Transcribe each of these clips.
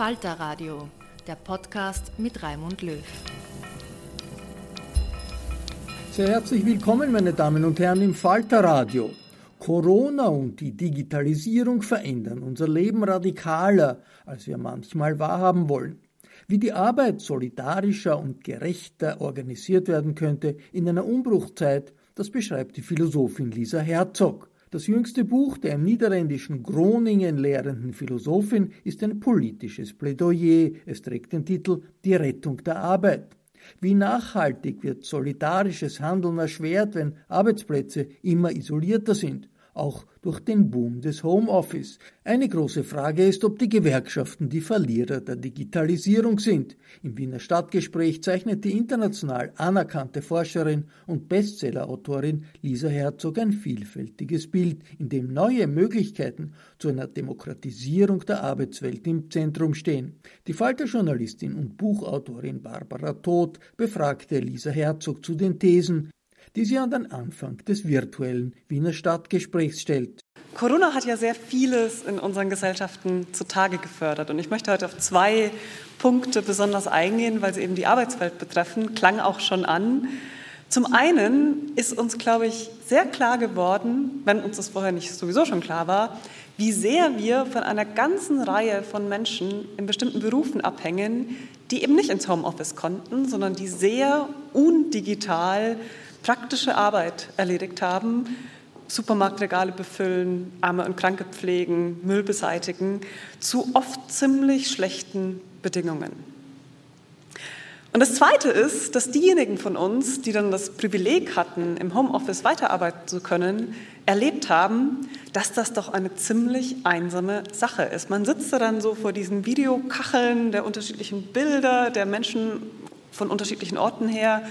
Falter Radio, der Podcast mit Raimund Löw. Sehr herzlich willkommen, meine Damen und Herren, im Falter Radio. Corona und die Digitalisierung verändern unser Leben radikaler, als wir manchmal wahrhaben wollen. Wie die Arbeit solidarischer und gerechter organisiert werden könnte in einer Umbruchzeit, das beschreibt die Philosophin Lisa Herzog. Das jüngste Buch der im niederländischen Groningen lehrenden Philosophin ist ein politisches Plädoyer. Es trägt den Titel Die Rettung der Arbeit. Wie nachhaltig wird solidarisches Handeln erschwert, wenn Arbeitsplätze immer isolierter sind? Auch durch den Boom des Homeoffice. Eine große Frage ist, ob die Gewerkschaften die Verlierer der Digitalisierung sind. Im Wiener Stadtgespräch zeichnet die international anerkannte Forscherin und Bestsellerautorin Lisa Herzog ein vielfältiges Bild, in dem neue Möglichkeiten zu einer Demokratisierung der Arbeitswelt im Zentrum stehen. Die Falter-Journalistin und Buchautorin Barbara Todt befragte Lisa Herzog zu den Thesen, die sie an den Anfang des virtuellen Wiener Stadtgesprächs stellt. Corona hat ja sehr vieles in unseren Gesellschaften zutage gefördert. Und ich möchte heute auf zwei Punkte besonders eingehen, weil sie eben die Arbeitswelt betreffen, klang auch schon an. Zum einen ist uns, glaube ich, sehr klar geworden, wenn uns das vorher nicht sowieso schon klar war, wie sehr wir von einer ganzen Reihe von Menschen in bestimmten Berufen abhängen, die eben nicht ins Homeoffice konnten, sondern die sehr undigital praktische Arbeit erledigt haben, Supermarktregale befüllen, Arme und Kranke pflegen, Müll beseitigen, zu oft ziemlich schlechten Bedingungen. Und das Zweite ist, dass diejenigen von uns, die dann das Privileg hatten, im Homeoffice weiterarbeiten zu können, erlebt haben, dass das doch eine ziemlich einsame Sache ist. Man sitzt da dann so vor diesen Videokacheln der unterschiedlichen Bilder der Menschen von unterschiedlichen Orten her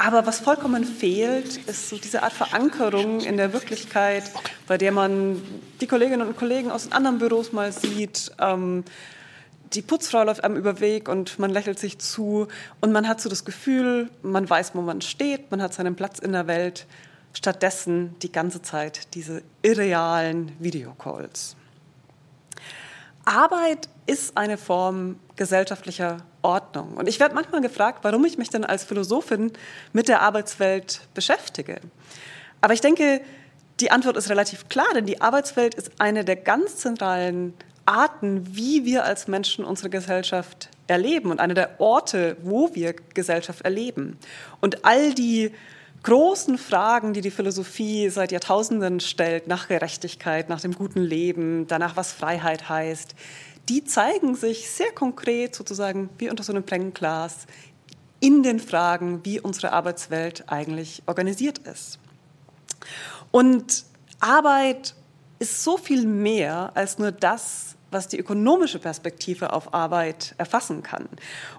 aber was vollkommen fehlt, ist so diese Art Verankerung in der Wirklichkeit, bei der man die Kolleginnen und Kollegen aus anderen Büros mal sieht. Ähm, die Putzfrau läuft einem über Weg und man lächelt sich zu und man hat so das Gefühl, man weiß, wo man steht, man hat seinen Platz in der Welt. Stattdessen die ganze Zeit diese irrealen Videocalls. Arbeit ist eine Form gesellschaftlicher Ordnung. Und ich werde manchmal gefragt, warum ich mich denn als Philosophin mit der Arbeitswelt beschäftige. Aber ich denke, die Antwort ist relativ klar, denn die Arbeitswelt ist eine der ganz zentralen Arten, wie wir als Menschen unsere Gesellschaft erleben und eine der Orte, wo wir Gesellschaft erleben. Und all die großen Fragen, die die Philosophie seit Jahrtausenden stellt, nach Gerechtigkeit, nach dem guten Leben, danach, was Freiheit heißt, die zeigen sich sehr konkret sozusagen wie unter so einem Brennglas in den Fragen, wie unsere Arbeitswelt eigentlich organisiert ist. Und Arbeit ist so viel mehr als nur das, was die ökonomische Perspektive auf Arbeit erfassen kann.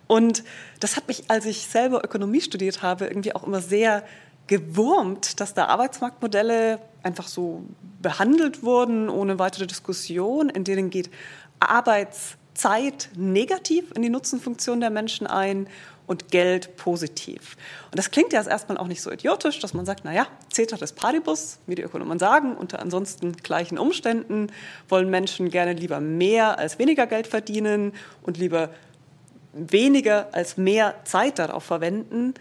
Und das hat mich, als ich selber Ökonomie studiert habe, irgendwie auch immer sehr gewurmt, dass da Arbeitsmarktmodelle einfach so behandelt wurden, ohne weitere Diskussion, in denen geht Arbeitszeit negativ in die Nutzenfunktion der Menschen ein und Geld positiv. Und das klingt ja erstmal auch nicht so idiotisch, dass man sagt, naja, Ceteris Paribus, wie die Ökonomen sagen, unter ansonsten gleichen Umständen wollen Menschen gerne lieber mehr als weniger Geld verdienen und lieber weniger als mehr Zeit darauf verwenden.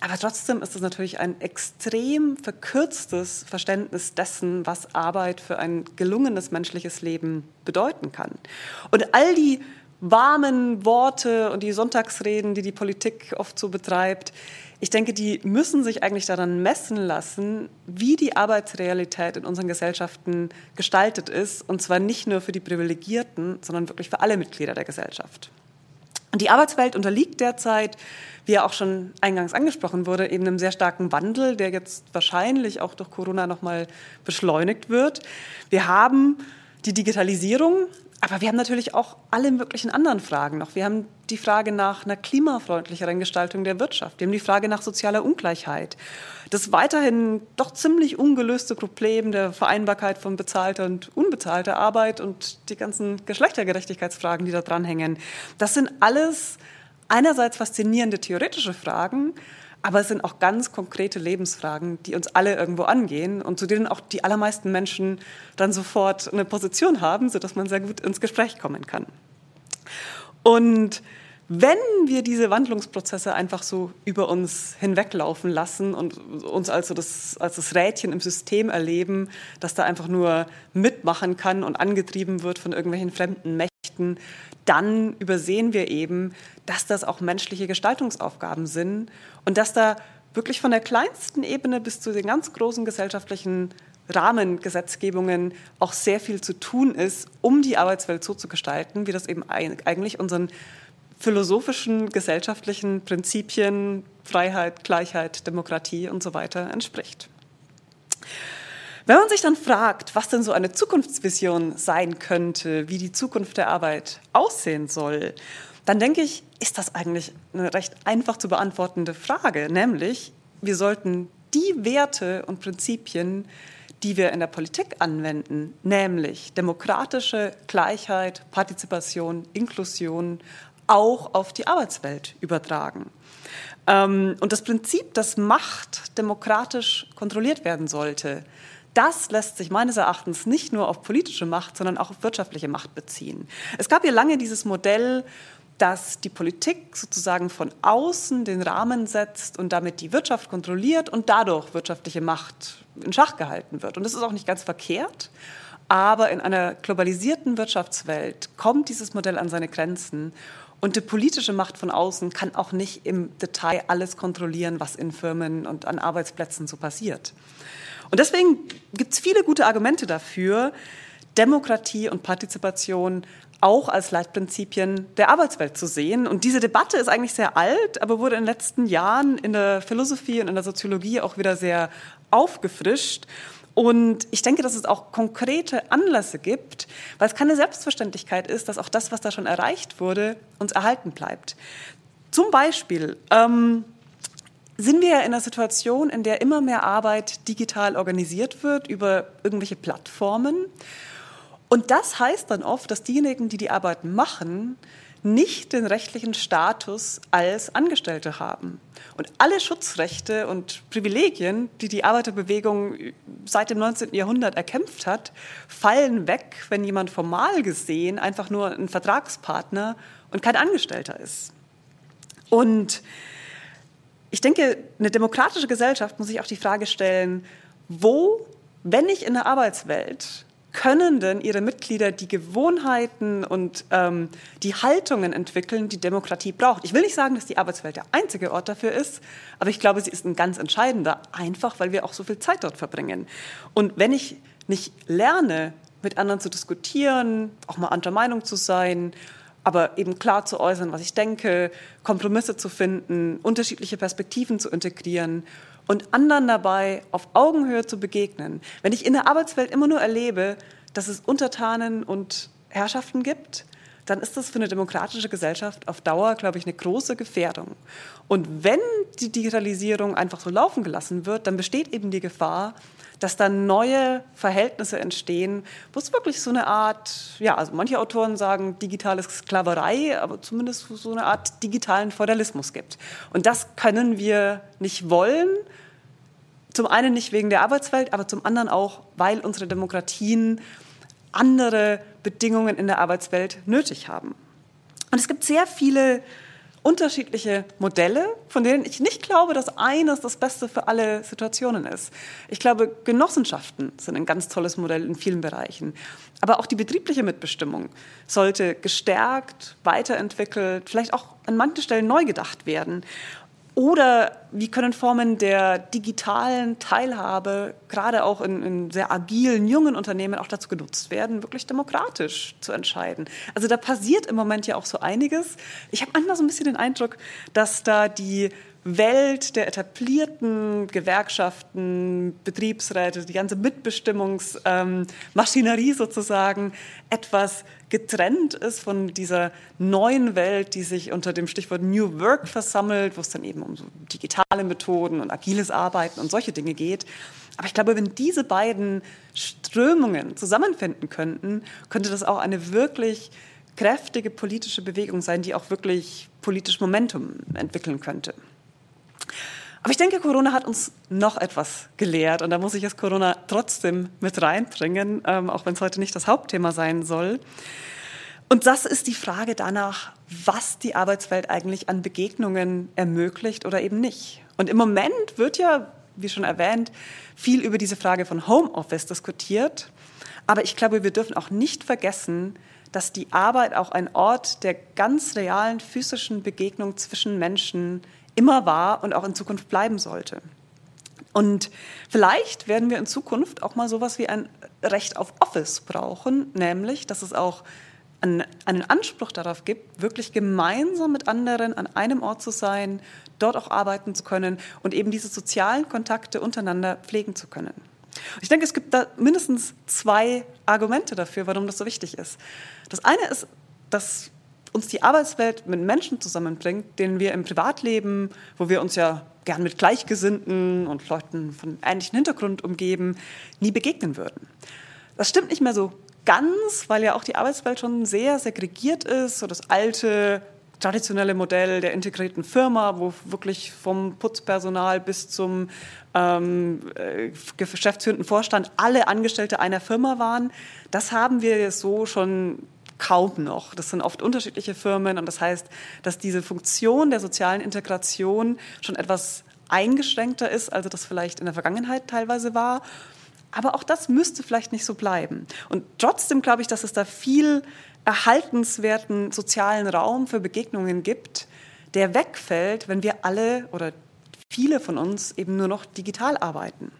Aber trotzdem ist es natürlich ein extrem verkürztes Verständnis dessen, was Arbeit für ein gelungenes menschliches Leben bedeuten kann. Und all die warmen Worte und die Sonntagsreden, die die Politik oft so betreibt, ich denke, die müssen sich eigentlich daran messen lassen, wie die Arbeitsrealität in unseren Gesellschaften gestaltet ist. Und zwar nicht nur für die Privilegierten, sondern wirklich für alle Mitglieder der Gesellschaft. Die Arbeitswelt unterliegt derzeit, wie ja auch schon eingangs angesprochen wurde, eben einem sehr starken Wandel, der jetzt wahrscheinlich auch durch Corona nochmal beschleunigt wird. Wir haben die Digitalisierung, aber wir haben natürlich auch alle möglichen anderen Fragen noch. Wir haben die Frage nach einer klimafreundlicheren Gestaltung der Wirtschaft. Wir haben die Frage nach sozialer Ungleichheit. Das weiterhin doch ziemlich ungelöste Problem der Vereinbarkeit von bezahlter und unbezahlter Arbeit und die ganzen Geschlechtergerechtigkeitsfragen, die da dranhängen. Das sind alles einerseits faszinierende theoretische Fragen, aber es sind auch ganz konkrete Lebensfragen, die uns alle irgendwo angehen und zu denen auch die allermeisten Menschen dann sofort eine Position haben, sodass man sehr gut ins Gespräch kommen kann. Und wenn wir diese Wandlungsprozesse einfach so über uns hinweglaufen lassen und uns also das, als das Rädchen im System erleben, das da einfach nur mitmachen kann und angetrieben wird von irgendwelchen fremden Mächten, dann übersehen wir eben, dass das auch menschliche Gestaltungsaufgaben sind und dass da wirklich von der kleinsten Ebene bis zu den ganz großen gesellschaftlichen Rahmengesetzgebungen auch sehr viel zu tun ist, um die Arbeitswelt so zu gestalten, wie das eben eigentlich unseren philosophischen, gesellschaftlichen Prinzipien Freiheit, Gleichheit, Demokratie und so weiter entspricht. Wenn man sich dann fragt, was denn so eine Zukunftsvision sein könnte, wie die Zukunft der Arbeit aussehen soll, dann denke ich, ist das eigentlich eine recht einfach zu beantwortende Frage, nämlich wir sollten die Werte und Prinzipien, die wir in der Politik anwenden, nämlich demokratische Gleichheit, Partizipation, Inklusion, auch auf die Arbeitswelt übertragen. Ähm, und das Prinzip, dass Macht demokratisch kontrolliert werden sollte, das lässt sich meines Erachtens nicht nur auf politische Macht, sondern auch auf wirtschaftliche Macht beziehen. Es gab ja lange dieses Modell, dass die Politik sozusagen von außen den Rahmen setzt und damit die Wirtschaft kontrolliert und dadurch wirtschaftliche Macht in Schach gehalten wird. Und das ist auch nicht ganz verkehrt. Aber in einer globalisierten Wirtschaftswelt kommt dieses Modell an seine Grenzen. Und die politische Macht von außen kann auch nicht im Detail alles kontrollieren, was in Firmen und an Arbeitsplätzen so passiert. Und deswegen gibt es viele gute Argumente dafür, Demokratie und Partizipation auch als Leitprinzipien der Arbeitswelt zu sehen. Und diese Debatte ist eigentlich sehr alt, aber wurde in den letzten Jahren in der Philosophie und in der Soziologie auch wieder sehr aufgefrischt. Und ich denke, dass es auch konkrete Anlässe gibt, weil es keine Selbstverständlichkeit ist, dass auch das, was da schon erreicht wurde, uns erhalten bleibt. Zum Beispiel ähm, sind wir ja in einer Situation, in der immer mehr Arbeit digital organisiert wird über irgendwelche Plattformen. Und das heißt dann oft, dass diejenigen, die die Arbeit machen, nicht den rechtlichen Status als Angestellte haben. Und alle Schutzrechte und Privilegien, die die Arbeiterbewegung seit dem 19. Jahrhundert erkämpft hat, fallen weg, wenn jemand formal gesehen einfach nur ein Vertragspartner und kein Angestellter ist. Und ich denke, eine demokratische Gesellschaft muss sich auch die Frage stellen, wo, wenn nicht in der Arbeitswelt, können denn ihre Mitglieder die Gewohnheiten und ähm, die Haltungen entwickeln, die Demokratie braucht? Ich will nicht sagen, dass die Arbeitswelt der einzige Ort dafür ist, aber ich glaube, sie ist ein ganz entscheidender, einfach weil wir auch so viel Zeit dort verbringen. Und wenn ich nicht lerne, mit anderen zu diskutieren, auch mal anderer Meinung zu sein, aber eben klar zu äußern, was ich denke, Kompromisse zu finden, unterschiedliche Perspektiven zu integrieren und anderen dabei auf Augenhöhe zu begegnen. Wenn ich in der Arbeitswelt immer nur erlebe, dass es Untertanen und Herrschaften gibt, dann ist das für eine demokratische Gesellschaft auf Dauer, glaube ich, eine große Gefährdung. Und wenn die Digitalisierung einfach so laufen gelassen wird, dann besteht eben die Gefahr, dass dann neue Verhältnisse entstehen, wo es wirklich so eine Art, ja, also manche Autoren sagen digitale Sklaverei, aber zumindest so eine Art digitalen Feudalismus gibt. Und das können wir nicht wollen. Zum einen nicht wegen der Arbeitswelt, aber zum anderen auch, weil unsere Demokratien andere Bedingungen in der Arbeitswelt nötig haben. Und es gibt sehr viele unterschiedliche Modelle, von denen ich nicht glaube, dass eines das Beste für alle Situationen ist. Ich glaube, Genossenschaften sind ein ganz tolles Modell in vielen Bereichen. Aber auch die betriebliche Mitbestimmung sollte gestärkt, weiterentwickelt, vielleicht auch an manchen Stellen neu gedacht werden. Oder wie können Formen der digitalen Teilhabe, gerade auch in, in, sehr agilen, jungen Unternehmen, auch dazu genutzt werden, wirklich demokratisch zu entscheiden? Also da passiert im Moment ja auch so einiges. Ich habe manchmal so ein bisschen den Eindruck, dass da die Welt der etablierten Gewerkschaften, Betriebsräte, die ganze Mitbestimmungsmaschinerie ähm, sozusagen etwas getrennt ist von dieser neuen Welt, die sich unter dem Stichwort New Work versammelt, wo es dann eben um so digitale Methoden und agiles Arbeiten und solche Dinge geht. Aber ich glaube, wenn diese beiden Strömungen zusammenfinden könnten, könnte das auch eine wirklich kräftige politische Bewegung sein, die auch wirklich politisch Momentum entwickeln könnte. Aber ich denke, Corona hat uns noch etwas gelehrt und da muss ich jetzt Corona trotzdem mit reinbringen, ähm, auch wenn es heute nicht das Hauptthema sein soll. Und das ist die Frage danach, was die Arbeitswelt eigentlich an Begegnungen ermöglicht oder eben nicht. Und im Moment wird ja, wie schon erwähnt, viel über diese Frage von Homeoffice diskutiert. Aber ich glaube, wir dürfen auch nicht vergessen, dass die Arbeit auch ein Ort der ganz realen physischen Begegnung zwischen Menschen immer war und auch in Zukunft bleiben sollte. Und vielleicht werden wir in Zukunft auch mal sowas wie ein Recht auf Office brauchen, nämlich, dass es auch einen, Anspruch darauf gibt, wirklich gemeinsam mit anderen an einem Ort zu sein, dort auch arbeiten zu können und eben diese sozialen Kontakte untereinander pflegen zu können. Ich denke, es gibt da mindestens zwei Argumente dafür, warum das so wichtig ist. Das eine ist, dass uns die Arbeitswelt mit Menschen zusammenbringt, denen wir im Privatleben, wo wir uns ja gern mit Gleichgesinnten und Leuten von ähnlichem Hintergrund umgeben, nie begegnen würden. Das stimmt nicht mehr so ganz, weil ja auch die Arbeitswelt schon sehr segregiert ist, so das alte traditionelle Modell der integrierten Firma, wo wirklich vom Putzpersonal bis zum ähm, äh, geschäftsführenden Vorstand alle Angestellte einer Firma waren. Das haben wir so schon kaum noch. Das sind oft unterschiedliche Firmen und das heißt, dass diese Funktion der sozialen Integration schon etwas eingeschränkter ist, als das vielleicht in der Vergangenheit teilweise war. Aber auch das müsste vielleicht nicht so bleiben. Und trotzdem glaube ich, dass es da viel erhaltenswerten sozialen Raum für Begegnungen gibt, der wegfällt, wenn wir alle oder viele von uns eben nur noch digital arbeiten.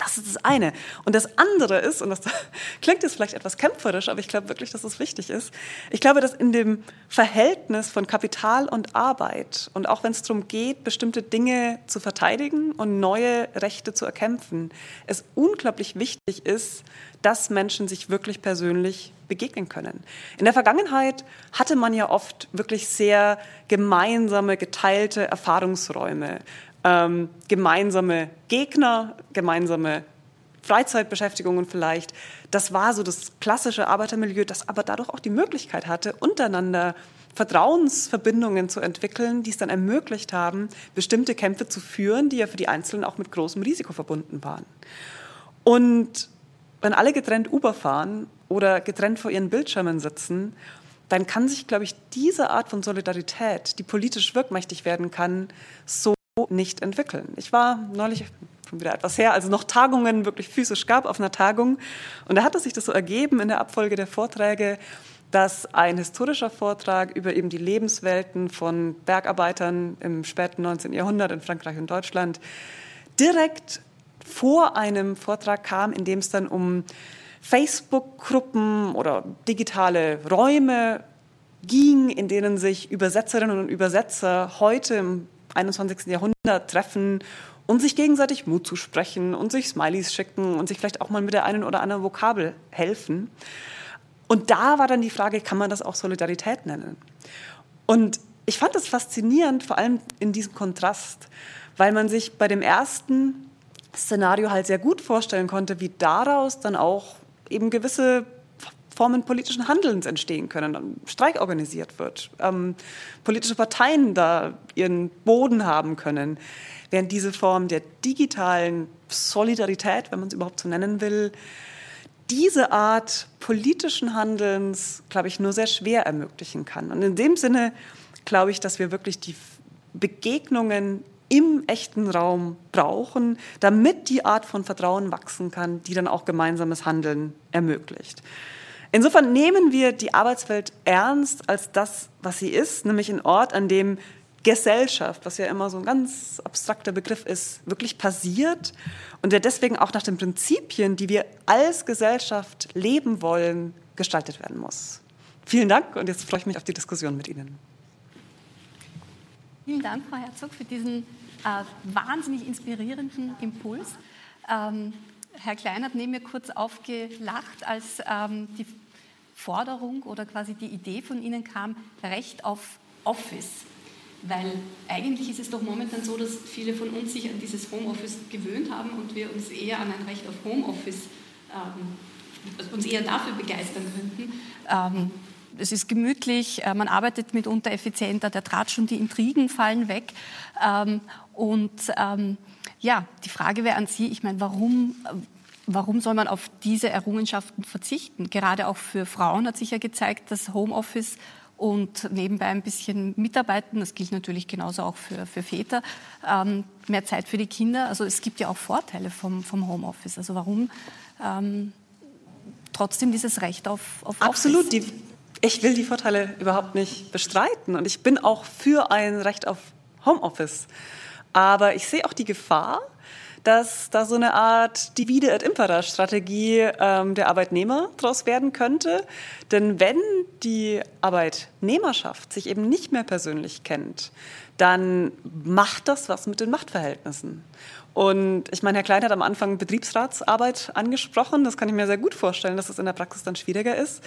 Das ist das eine. Und das andere ist, und das klingt jetzt vielleicht etwas kämpferisch, aber ich glaube wirklich, dass es wichtig ist. Ich glaube, dass in dem Verhältnis von Kapital und Arbeit und auch wenn es darum geht, bestimmte Dinge zu verteidigen und neue Rechte zu erkämpfen, es unglaublich wichtig ist, dass Menschen sich wirklich persönlich begegnen können. In der Vergangenheit hatte man ja oft wirklich sehr gemeinsame, geteilte Erfahrungsräume ähm, gemeinsame Gegner, gemeinsame Freizeitbeschäftigungen vielleicht. Das war so das klassische Arbeitermilieu, das aber dadurch auch die Möglichkeit hatte, untereinander Vertrauensverbindungen zu entwickeln, die es dann ermöglicht haben, bestimmte Kämpfe zu führen, die ja für die Einzelnen auch mit großem Risiko verbunden waren. Und wenn alle getrennt Uber fahren oder getrennt vor ihren Bildschirmen sitzen, dann kann sich, glaube ich, diese Art von Solidarität, die politisch wirkmächtig werden kann, so nicht entwickeln. Ich war neulich schon wieder etwas her, also noch Tagungen wirklich physisch gab auf einer Tagung. Und da hatte sich das so ergeben in der Abfolge der Vorträge, dass ein historischer Vortrag über eben die Lebenswelten von Bergarbeitern im späten 19. Jahrhundert in Frankreich und Deutschland direkt vor einem Vortrag kam, in dem es dann um Facebook-Gruppen oder digitale Räume ging, in denen sich Übersetzerinnen und Übersetzer heute im 21. Jahrhundert treffen und sich gegenseitig Mut zusprechen und sich Smileys schicken und sich vielleicht auch mal mit der einen oder anderen Vokabel helfen. Und da war dann die Frage, kann man das auch Solidarität nennen? Und ich fand das faszinierend, vor allem in diesem Kontrast, weil man sich bei dem ersten Szenario halt sehr gut vorstellen konnte, wie daraus dann auch eben gewisse Formen politischen Handelns entstehen können, Streik organisiert wird, ähm, politische Parteien da ihren Boden haben können, während diese Form der digitalen Solidarität, wenn man es überhaupt so nennen will, diese Art politischen Handelns, glaube ich, nur sehr schwer ermöglichen kann. Und in dem Sinne glaube ich, dass wir wirklich die Begegnungen im echten Raum brauchen, damit die Art von Vertrauen wachsen kann, die dann auch gemeinsames Handeln ermöglicht. Insofern nehmen wir die Arbeitswelt ernst als das, was sie ist, nämlich ein Ort, an dem Gesellschaft, was ja immer so ein ganz abstrakter Begriff ist, wirklich passiert und der deswegen auch nach den Prinzipien, die wir als Gesellschaft leben wollen, gestaltet werden muss. Vielen Dank und jetzt freue ich mich auf die Diskussion mit Ihnen. Vielen Dank, Frau Herzog, für diesen äh, wahnsinnig inspirierenden Impuls. Ähm, Herr Klein hat neben mir kurz aufgelacht, als ähm, die Forderung oder quasi die Idee von Ihnen kam, Recht auf Office. Weil eigentlich ist es doch momentan so, dass viele von uns sich an dieses Homeoffice gewöhnt haben und wir uns eher an ein Recht auf Homeoffice, ähm, uns eher dafür begeistern könnten. Ähm, es ist gemütlich, äh, man arbeitet mitunter effizienter, der Tratsch und die Intrigen fallen weg. Ähm, und ähm, ja, die Frage wäre an Sie, ich meine, warum, warum soll man auf diese Errungenschaften verzichten? Gerade auch für Frauen hat sich ja gezeigt, dass Homeoffice und nebenbei ein bisschen mitarbeiten, das gilt natürlich genauso auch für, für Väter, ähm, mehr Zeit für die Kinder. Also es gibt ja auch Vorteile vom, vom Homeoffice. Also warum ähm, trotzdem dieses Recht auf, auf Absolut. Die, ich will die Vorteile überhaupt nicht bestreiten und ich bin auch für ein Recht auf Homeoffice. Aber ich sehe auch die Gefahr, dass da so eine Art Divide et Impera Strategie ähm, der Arbeitnehmer daraus werden könnte. Denn wenn die Arbeitnehmerschaft sich eben nicht mehr persönlich kennt, dann macht das was mit den Machtverhältnissen. Und ich meine, Herr Klein hat am Anfang Betriebsratsarbeit angesprochen. Das kann ich mir sehr gut vorstellen, dass das in der Praxis dann schwieriger ist.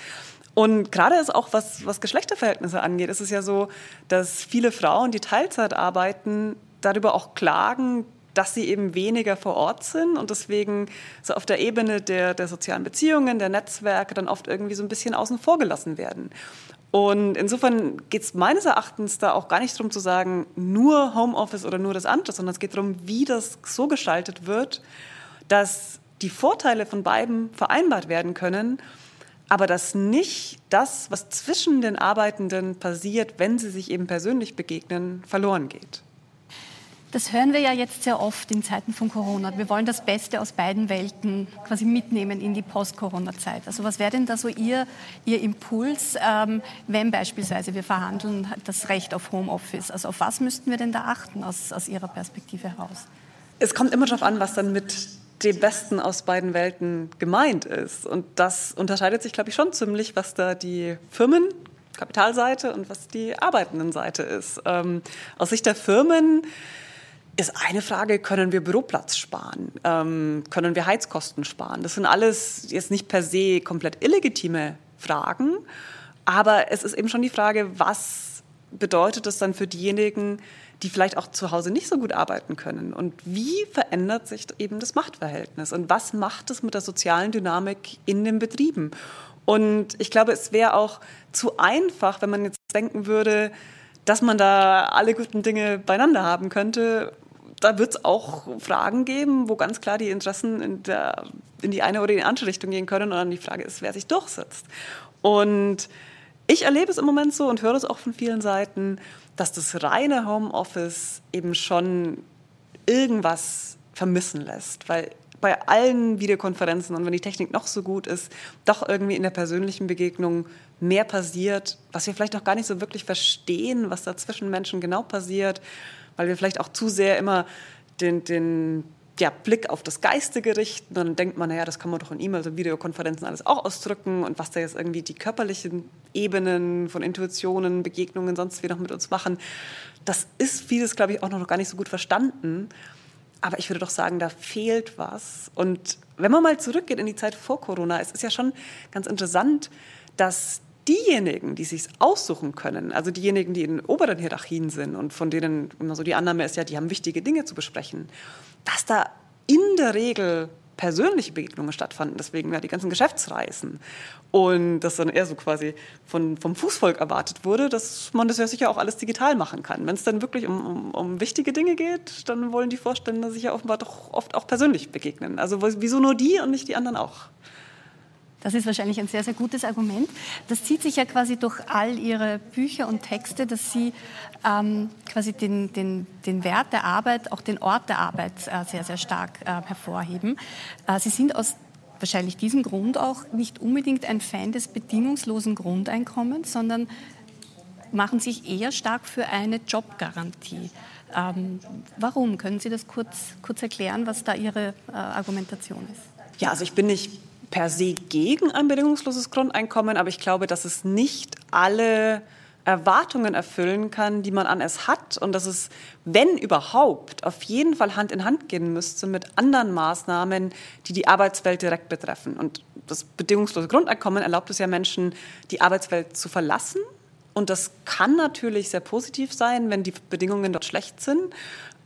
Und gerade ist auch, was, was Geschlechterverhältnisse angeht, ist es ja so, dass viele Frauen, die Teilzeit arbeiten, darüber auch klagen, dass sie eben weniger vor Ort sind und deswegen so auf der Ebene der, der sozialen Beziehungen, der Netzwerke dann oft irgendwie so ein bisschen außen vor gelassen werden. Und insofern geht es meines Erachtens da auch gar nicht darum zu sagen, nur Homeoffice oder nur das andere, sondern es geht darum, wie das so gestaltet wird, dass die Vorteile von beiden vereinbart werden können, aber dass nicht das, was zwischen den Arbeitenden passiert, wenn sie sich eben persönlich begegnen, verloren geht. Das hören wir ja jetzt sehr oft in Zeiten von Corona. Wir wollen das Beste aus beiden Welten quasi mitnehmen in die Post-Corona-Zeit. Also was wäre denn da so Ihr, Ihr Impuls, ähm, wenn beispielsweise wir verhandeln das Recht auf Homeoffice? Also auf was müssten wir denn da achten aus, aus Ihrer Perspektive heraus? Es kommt immer darauf an, was dann mit dem Besten aus beiden Welten gemeint ist. Und das unterscheidet sich, glaube ich, schon ziemlich, was da die Firmen Kapitalseite und was die Arbeitendenseite ist. Ähm, aus Sicht der Firmen ist eine Frage, können wir Büroplatz sparen? Ähm, können wir Heizkosten sparen? Das sind alles jetzt nicht per se komplett illegitime Fragen, aber es ist eben schon die Frage, was bedeutet das dann für diejenigen, die vielleicht auch zu Hause nicht so gut arbeiten können? Und wie verändert sich eben das Machtverhältnis? Und was macht es mit der sozialen Dynamik in den Betrieben? Und ich glaube, es wäre auch zu einfach, wenn man jetzt denken würde, dass man da alle guten Dinge beieinander haben könnte da wird es auch Fragen geben, wo ganz klar die Interessen in, der, in die eine oder die andere Richtung gehen können. Und dann die Frage ist, wer sich durchsetzt. Und ich erlebe es im Moment so und höre es auch von vielen Seiten, dass das reine Homeoffice eben schon irgendwas vermissen lässt, weil bei allen Videokonferenzen und wenn die Technik noch so gut ist, doch irgendwie in der persönlichen Begegnung mehr passiert, was wir vielleicht auch gar nicht so wirklich verstehen, was da zwischen Menschen genau passiert, weil wir vielleicht auch zu sehr immer den, den ja, Blick auf das Geistige richten. Dann denkt man, naja, das kann man doch in E-Mails und Videokonferenzen alles auch ausdrücken und was da jetzt irgendwie die körperlichen Ebenen von Intuitionen, Begegnungen, sonst wie noch mit uns machen. Das ist vieles, glaube ich, auch noch gar nicht so gut verstanden. Aber ich würde doch sagen, da fehlt was. Und wenn man mal zurückgeht in die Zeit vor Corona, es ist ja schon ganz interessant, dass diejenigen, die sich aussuchen können, also diejenigen, die in oberen Hierarchien sind und von denen immer so die Annahme ist ja, die haben wichtige Dinge zu besprechen, dass da in der Regel persönliche Begegnungen stattfanden, deswegen ja die ganzen Geschäftsreisen. Und dass dann eher so quasi von, vom Fußvolk erwartet wurde, dass man das ja sicher auch alles digital machen kann. Wenn es dann wirklich um, um, um, wichtige Dinge geht, dann wollen die Vorstände sich ja offenbar doch oft auch persönlich begegnen. Also wieso nur die und nicht die anderen auch? Das ist wahrscheinlich ein sehr, sehr gutes Argument. Das zieht sich ja quasi durch all Ihre Bücher und Texte, dass Sie ähm, quasi den, den, den Wert der Arbeit, auch den Ort der Arbeit äh, sehr, sehr stark äh, hervorheben. Äh, Sie sind aus wahrscheinlich diesem Grund auch nicht unbedingt ein Fan des bedingungslosen Grundeinkommens, sondern machen sich eher stark für eine Jobgarantie. Ähm, warum? Können Sie das kurz, kurz erklären, was da Ihre äh, Argumentation ist? Ja, also ich bin nicht per se gegen ein bedingungsloses Grundeinkommen, aber ich glaube, dass es nicht alle Erwartungen erfüllen kann, die man an es hat und dass es, wenn überhaupt, auf jeden Fall Hand in Hand gehen müsste mit anderen Maßnahmen, die die Arbeitswelt direkt betreffen. Und das bedingungslose Grundeinkommen erlaubt es ja Menschen, die Arbeitswelt zu verlassen. Und das kann natürlich sehr positiv sein, wenn die Bedingungen dort schlecht sind.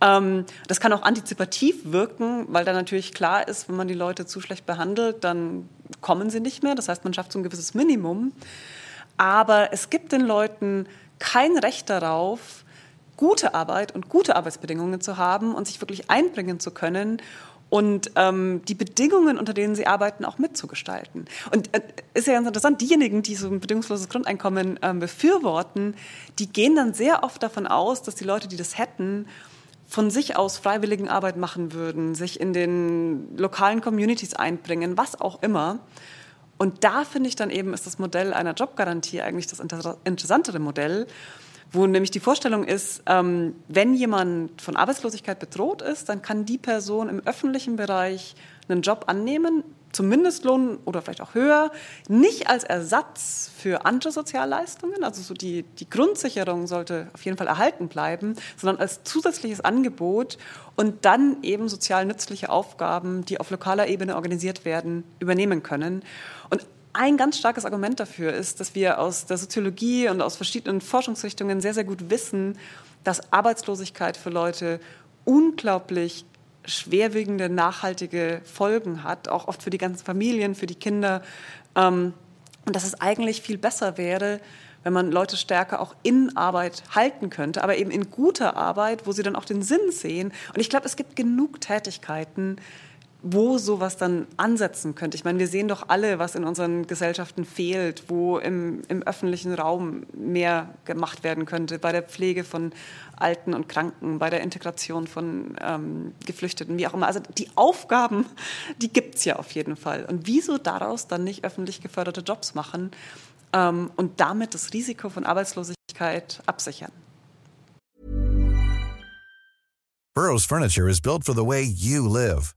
Ähm, das kann auch antizipativ wirken, weil dann natürlich klar ist, wenn man die Leute zu schlecht behandelt, dann kommen sie nicht mehr. Das heißt, man schafft so ein gewisses Minimum. Aber es gibt den Leuten kein Recht darauf, gute Arbeit und gute Arbeitsbedingungen zu haben und sich wirklich einbringen zu können und ähm, die Bedingungen, unter denen sie arbeiten, auch mitzugestalten. Und äh, ist ja ganz interessant, diejenigen, die so ein bedingungsloses Grundeinkommen ähm, befürworten, die gehen dann sehr oft davon aus, dass die Leute, die das hätten, von sich aus Freiwilligenarbeit machen würden, sich in den lokalen Communities einbringen, was auch immer. Und da finde ich dann eben, ist das Modell einer Jobgarantie eigentlich das interessantere Modell, wo nämlich die Vorstellung ist, ähm, wenn jemand von Arbeitslosigkeit bedroht ist, dann kann die Person im öffentlichen Bereich einen Job annehmen, zum Mindestlohn oder vielleicht auch höher, nicht als Ersatz für andere Sozialleistungen, also so die, die Grundsicherung sollte auf jeden Fall erhalten bleiben, sondern als zusätzliches Angebot und dann eben sozial nützliche Aufgaben, die auf lokaler Ebene organisiert werden, übernehmen können. Und ein ganz starkes Argument dafür ist, dass wir aus der Soziologie und aus verschiedenen Forschungsrichtungen sehr, sehr gut wissen, dass Arbeitslosigkeit für Leute unglaublich schwerwiegende, nachhaltige Folgen hat, auch oft für die ganzen Familien, für die Kinder. Ähm, und dass es eigentlich viel besser wäre, wenn man Leute stärker auch in Arbeit halten könnte, aber eben in guter Arbeit, wo sie dann auch den Sinn sehen. Und ich glaube, es gibt genug Tätigkeiten, wo sowas dann ansetzen könnte. Ich meine, wir sehen doch alle, was in unseren Gesellschaften fehlt, wo im, im öffentlichen Raum mehr gemacht werden könnte, bei der Pflege von Alten und Kranken, bei der Integration von ähm, Geflüchteten, wie auch immer. Also die Aufgaben, die gibt es ja auf jeden Fall. Und wieso daraus dann nicht öffentlich geförderte Jobs machen ähm, und damit das Risiko von Arbeitslosigkeit absichern? Burroughs Furniture is built for the way you live.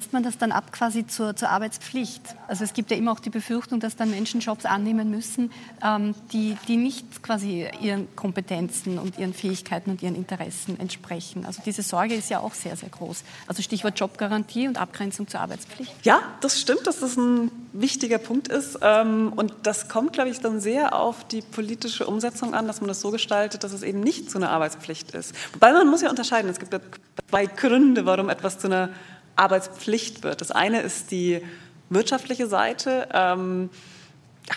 Setzt man das dann ab quasi zur, zur Arbeitspflicht? Also es gibt ja immer auch die Befürchtung, dass dann Menschen Jobs annehmen müssen, ähm, die, die nicht quasi ihren Kompetenzen und ihren Fähigkeiten und ihren Interessen entsprechen. Also diese Sorge ist ja auch sehr, sehr groß. Also Stichwort Jobgarantie und Abgrenzung zur Arbeitspflicht. Ja, das stimmt, dass das ein wichtiger Punkt ist. Ähm, und das kommt, glaube ich, dann sehr auf die politische Umsetzung an, dass man das so gestaltet, dass es eben nicht zu einer Arbeitspflicht ist. Wobei man muss ja unterscheiden. Es gibt ja zwei Gründe, warum etwas zu einer Arbeitspflicht wird. Das eine ist die wirtschaftliche Seite. Ähm,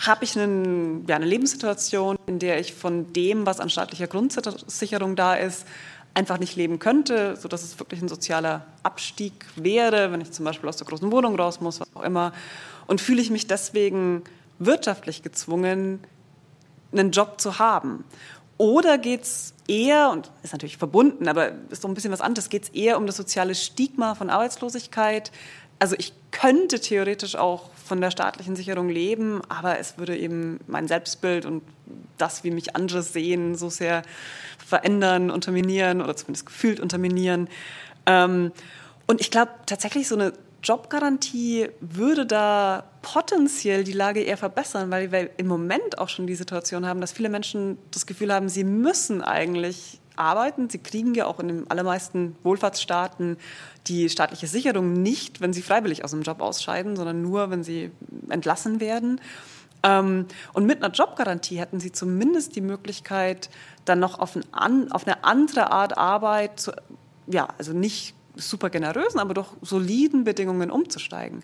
habe ich einen, ja, eine Lebenssituation, in der ich von dem, was an staatlicher Grundsicherung da ist, einfach nicht leben könnte, sodass es wirklich ein sozialer Abstieg wäre, wenn ich zum Beispiel aus der großen Wohnung raus muss, was auch immer. Und fühle ich mich deswegen wirtschaftlich gezwungen, einen Job zu haben. Oder geht es eher, und ist natürlich verbunden, aber ist so ein bisschen was anderes, geht es eher um das soziale Stigma von Arbeitslosigkeit. Also ich könnte theoretisch auch von der staatlichen Sicherung leben, aber es würde eben mein Selbstbild und das, wie mich andere sehen, so sehr verändern, unterminieren oder zumindest gefühlt unterminieren. Ähm, und ich glaube tatsächlich so eine Jobgarantie würde da potenziell die Lage eher verbessern, weil wir im Moment auch schon die Situation haben, dass viele Menschen das Gefühl haben, sie müssen eigentlich arbeiten. Sie kriegen ja auch in den allermeisten Wohlfahrtsstaaten die staatliche Sicherung nicht, wenn sie freiwillig aus dem Job ausscheiden, sondern nur, wenn sie entlassen werden. Ähm, und mit einer Jobgarantie hätten sie zumindest die Möglichkeit, dann noch auf, eine andere Art Arbeit, zu, ja, also nicht super generösen, aber doch soliden Bedingungen umzusteigen.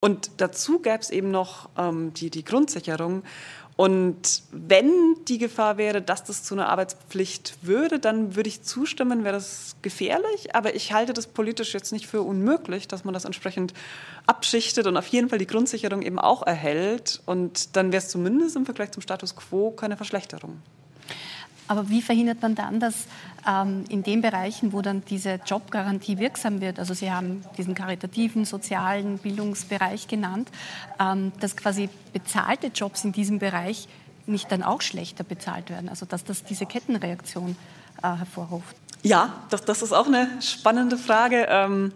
Und dazu gäbe es eben noch ähm, die, die Grundsicherung. Und wenn die Gefahr wäre, dass das zu einer Arbeitspflicht würde, dann würde ich zustimmen, wäre das gefährlich. Aber ich halte das politisch jetzt nicht für unmöglich, dass man das entsprechend abschichtet und auf jeden Fall die Grundsicherung eben auch erhält. Und dann wäre es zumindest im Vergleich zum Status quo keine Verschlechterung. Aber wie verhindert man dann, dass ähm, in den Bereichen, wo dann diese Jobgarantie wirksam wird, also Sie haben diesen karitativen, sozialen Bildungsbereich genannt, ähm, dass quasi bezahlte Jobs in diesem Bereich nicht dann auch schlechter bezahlt werden, also dass das diese Kettenreaktion äh, hervorruft? Ja, das, das ist auch eine spannende Frage. Ähm,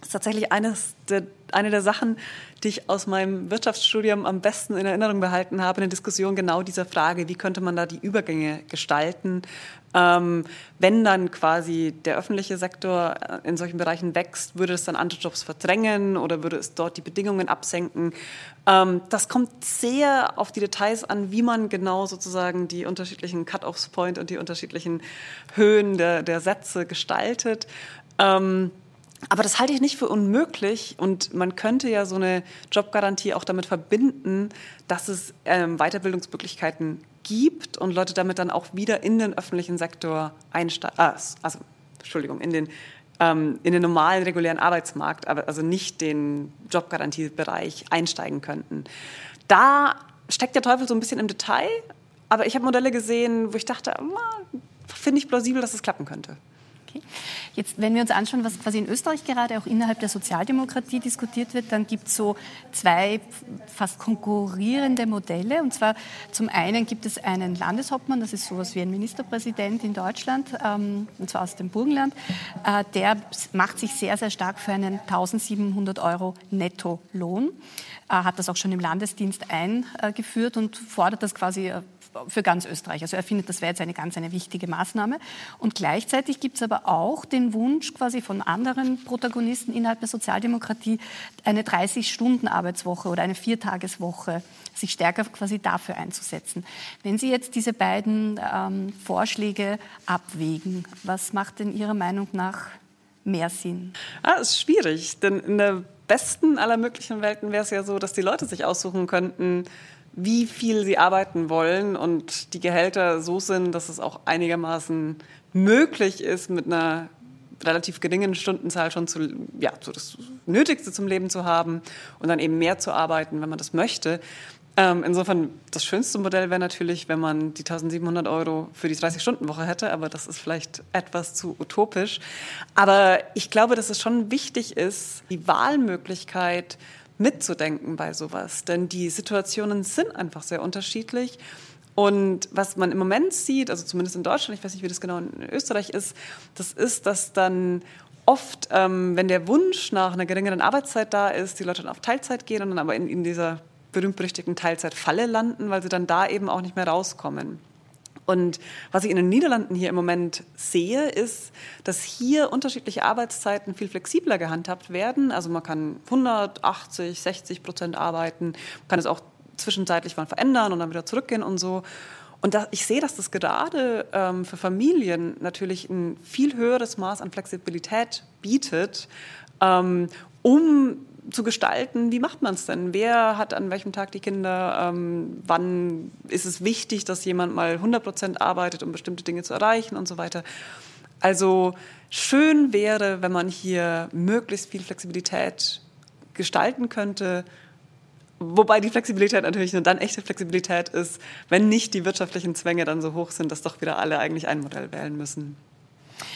das ist tatsächlich eines der, eine der Sachen, die ich aus meinem Wirtschaftsstudium am besten in Erinnerung behalten habe, eine Diskussion genau dieser Frage, wie könnte man da die Übergänge gestalten, ähm, wenn dann quasi der öffentliche Sektor äh, in solchen Bereichen wächst, würde es dann andere Jobs verdrängen oder würde es dort die Bedingungen absenken? Ähm, das kommt sehr auf die Details an, wie man genau sozusagen die unterschiedlichen Cut-offs-Point und die unterschiedlichen Höhen der, der Sätze gestaltet. Ähm, aber das halte ich nicht für unmöglich und man könnte ja so eine Jobgarantie auch damit verbinden, dass es ähm, Weiterbildungsmöglichkeiten gibt und Leute damit dann auch wieder in den öffentlichen Sektor einsteigen, äh, also Entschuldigung, in den, ähm, in den normalen regulären Arbeitsmarkt, aber also nicht den Jobgarantiebereich einsteigen könnten. Da steckt der Teufel so ein bisschen im Detail, aber ich habe Modelle gesehen, wo ich dachte, finde ich plausibel, dass es klappen könnte. Jetzt, wenn wir uns anschauen, was quasi in Österreich gerade auch innerhalb der Sozialdemokratie diskutiert wird, dann gibt es so zwei fast konkurrierende Modelle. Und zwar zum einen gibt es einen Landeshauptmann, das ist sowas wie ein Ministerpräsident in Deutschland, ähm, und zwar aus dem Burgenland. Äh, der macht sich sehr, sehr stark für einen 1700 Euro Nettolohn hat das auch schon im Landesdienst eingeführt und fordert das quasi äh, für ganz Österreich. Also er findet, das wäre jetzt eine ganz eine wichtige Maßnahme. Und gleichzeitig gibt es aber auch den Wunsch quasi von anderen Protagonisten innerhalb der Sozialdemokratie, eine 30-Stunden-Arbeitswoche oder eine Viertageswoche sich stärker quasi dafür einzusetzen. Wenn Sie jetzt diese beiden ähm, Vorschläge abwägen, was macht denn Ihrer Meinung nach mehr Sinn? Ah, ist schwierig, denn in der besten aller möglichen Welten wäre es ja so, dass die Leute sich aussuchen könnten, wie viel sie arbeiten wollen und die Gehälter so sind, dass es auch einigermaßen möglich ist, mit einer relativ geringen Stundenzahl schon zu, ja, so das Nötigste zum Leben zu haben und dann eben mehr zu arbeiten, wenn man das möchte. Ähm, insofern, das schönste Modell wäre natürlich, wenn man die 1700 Euro für die 30-Stunden-Woche hätte, aber das ist vielleicht etwas zu utopisch. Aber ich glaube, dass es schon wichtig ist, die Wahlmöglichkeit mitzudenken bei sowas. Denn die Situationen sind einfach sehr unterschiedlich. Und was man im Moment sieht, also zumindest in Deutschland, ich weiß nicht, wie das genau in Österreich ist, das ist, dass dann oft, ähm, wenn der Wunsch nach einer geringeren Arbeitszeit da ist, die Leute dann auf Teilzeit gehen und dann aber in, in dieser berühmt-berüchtigten Teilzeitfalle landen, weil sie dann da eben auch nicht mehr rauskommen. Und was ich in den Niederlanden hier im Moment sehe, ist, dass hier unterschiedliche Arbeitszeiten viel flexibler gehandhabt werden. Also man kann 180, 60 Prozent arbeiten, kann es auch zwischenzeitlich mal verändern und dann wieder zurückgehen und so. Und da, ich sehe, dass das gerade ähm, für Familien natürlich ein viel höheres Maß an Flexibilität bietet, ähm, um zu gestalten, wie macht man es denn? Wer hat an welchem Tag die Kinder? Ähm, wann ist es wichtig, dass jemand mal 100 Prozent arbeitet, um bestimmte Dinge zu erreichen und so weiter? Also schön wäre, wenn man hier möglichst viel Flexibilität gestalten könnte, Wobei die Flexibilität natürlich nur dann echte Flexibilität ist, wenn nicht die wirtschaftlichen Zwänge dann so hoch sind, dass doch wieder alle eigentlich ein Modell wählen müssen.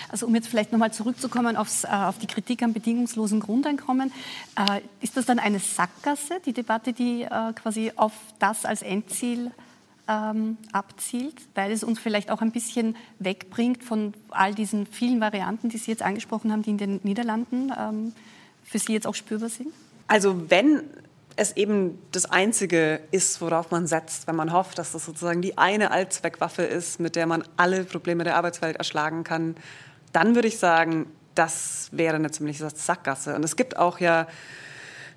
Also um jetzt vielleicht nochmal zurückzukommen aufs, äh, auf die Kritik am bedingungslosen Grundeinkommen, äh, ist das dann eine Sackgasse, die Debatte, die äh, quasi auf das als Endziel ähm, abzielt, weil es uns vielleicht auch ein bisschen wegbringt von all diesen vielen Varianten, die Sie jetzt angesprochen haben, die in den Niederlanden ähm, für Sie jetzt auch spürbar sind? Also wenn es eben das Einzige ist, worauf man setzt, wenn man hofft, dass das sozusagen die eine Allzweckwaffe ist, mit der man alle Probleme der Arbeitswelt erschlagen kann, dann würde ich sagen, das wäre eine ziemliche Sackgasse. Und es gibt auch ja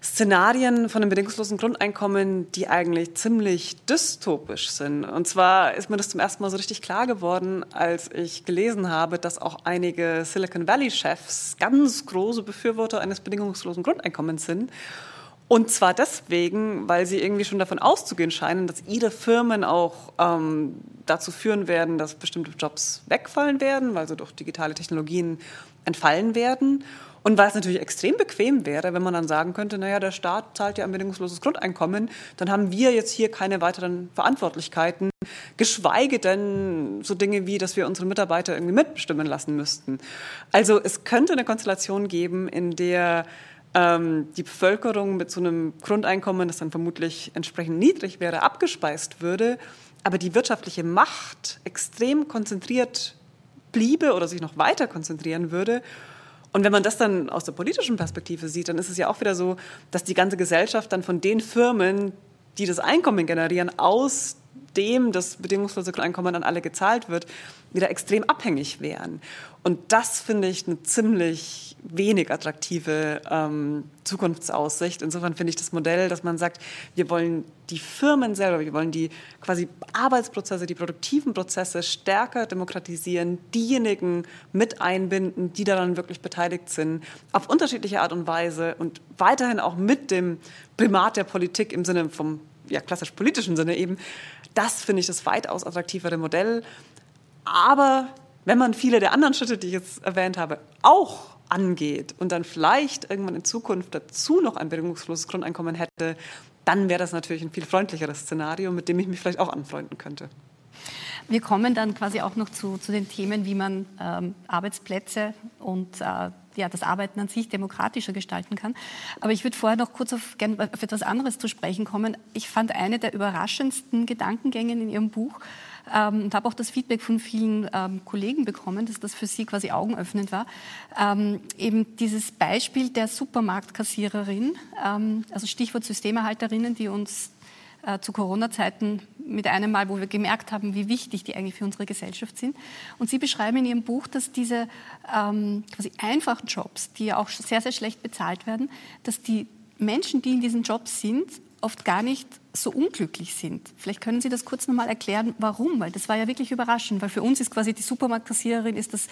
Szenarien von einem bedingungslosen Grundeinkommen, die eigentlich ziemlich dystopisch sind. Und zwar ist mir das zum ersten Mal so richtig klar geworden, als ich gelesen habe, dass auch einige Silicon Valley-Chefs ganz große Befürworter eines bedingungslosen Grundeinkommens sind und zwar deswegen, weil sie irgendwie schon davon auszugehen scheinen, dass ihre Firmen auch ähm, dazu führen werden, dass bestimmte Jobs wegfallen werden, weil sie durch digitale Technologien entfallen werden. Und weil es natürlich extrem bequem wäre, wenn man dann sagen könnte, naja, der Staat zahlt ja ein bedingungsloses Grundeinkommen, dann haben wir jetzt hier keine weiteren Verantwortlichkeiten, geschweige denn so Dinge wie, dass wir unsere Mitarbeiter irgendwie mitbestimmen lassen müssten. Also es könnte eine Konstellation geben, in der ähm, die Bevölkerung mit so einem Grundeinkommen, das dann vermutlich entsprechend niedrig wäre, abgespeist würde, aber die wirtschaftliche Macht extrem konzentriert bliebe oder sich noch weiter konzentrieren würde. Und wenn man das dann aus der politischen Perspektive sieht, dann ist es ja auch wieder so, dass die ganze Gesellschaft dann von den Firmen, die das Einkommen generieren, aus dem das bedingungslose Einkommen an alle gezahlt wird, wieder extrem abhängig wären. Und das finde ich eine ziemlich wenig attraktive ähm, Zukunftsaussicht. Insofern finde ich das Modell, dass man sagt, wir wollen die Firmen selber, wir wollen die quasi Arbeitsprozesse, die produktiven Prozesse stärker demokratisieren, diejenigen mit einbinden, die daran wirklich beteiligt sind, auf unterschiedliche Art und Weise und weiterhin auch mit dem Primat der Politik im Sinne vom ja, klassisch politischen Sinne eben. Das finde ich das weitaus attraktivere Modell. Aber wenn man viele der anderen Schritte, die ich jetzt erwähnt habe, auch angeht und dann vielleicht irgendwann in Zukunft dazu noch ein bedingungsloses Grundeinkommen hätte, dann wäre das natürlich ein viel freundlicheres Szenario, mit dem ich mich vielleicht auch anfreunden könnte. Wir kommen dann quasi auch noch zu, zu den Themen, wie man ähm, Arbeitsplätze und äh, ja, das Arbeiten an sich demokratischer gestalten kann. Aber ich würde vorher noch kurz auf, gern auf etwas anderes zu sprechen kommen. Ich fand eine der überraschendsten Gedankengänge in Ihrem Buch ähm, und habe auch das Feedback von vielen ähm, Kollegen bekommen, dass das für sie quasi augenöffnend war. Ähm, eben dieses Beispiel der Supermarktkassiererin, ähm, also Stichwort Systemerhalterinnen, die uns äh, zu Corona-Zeiten mit einem Mal, wo wir gemerkt haben, wie wichtig die eigentlich für unsere Gesellschaft sind. Und Sie beschreiben in Ihrem Buch, dass diese ähm, quasi einfachen Jobs, die ja auch sehr, sehr schlecht bezahlt werden, dass die Menschen, die in diesen Jobs sind, oft gar nicht so unglücklich sind. Vielleicht können Sie das kurz nochmal erklären, warum, weil das war ja wirklich überraschend, weil für uns ist quasi die Supermarktkassiererin ist das,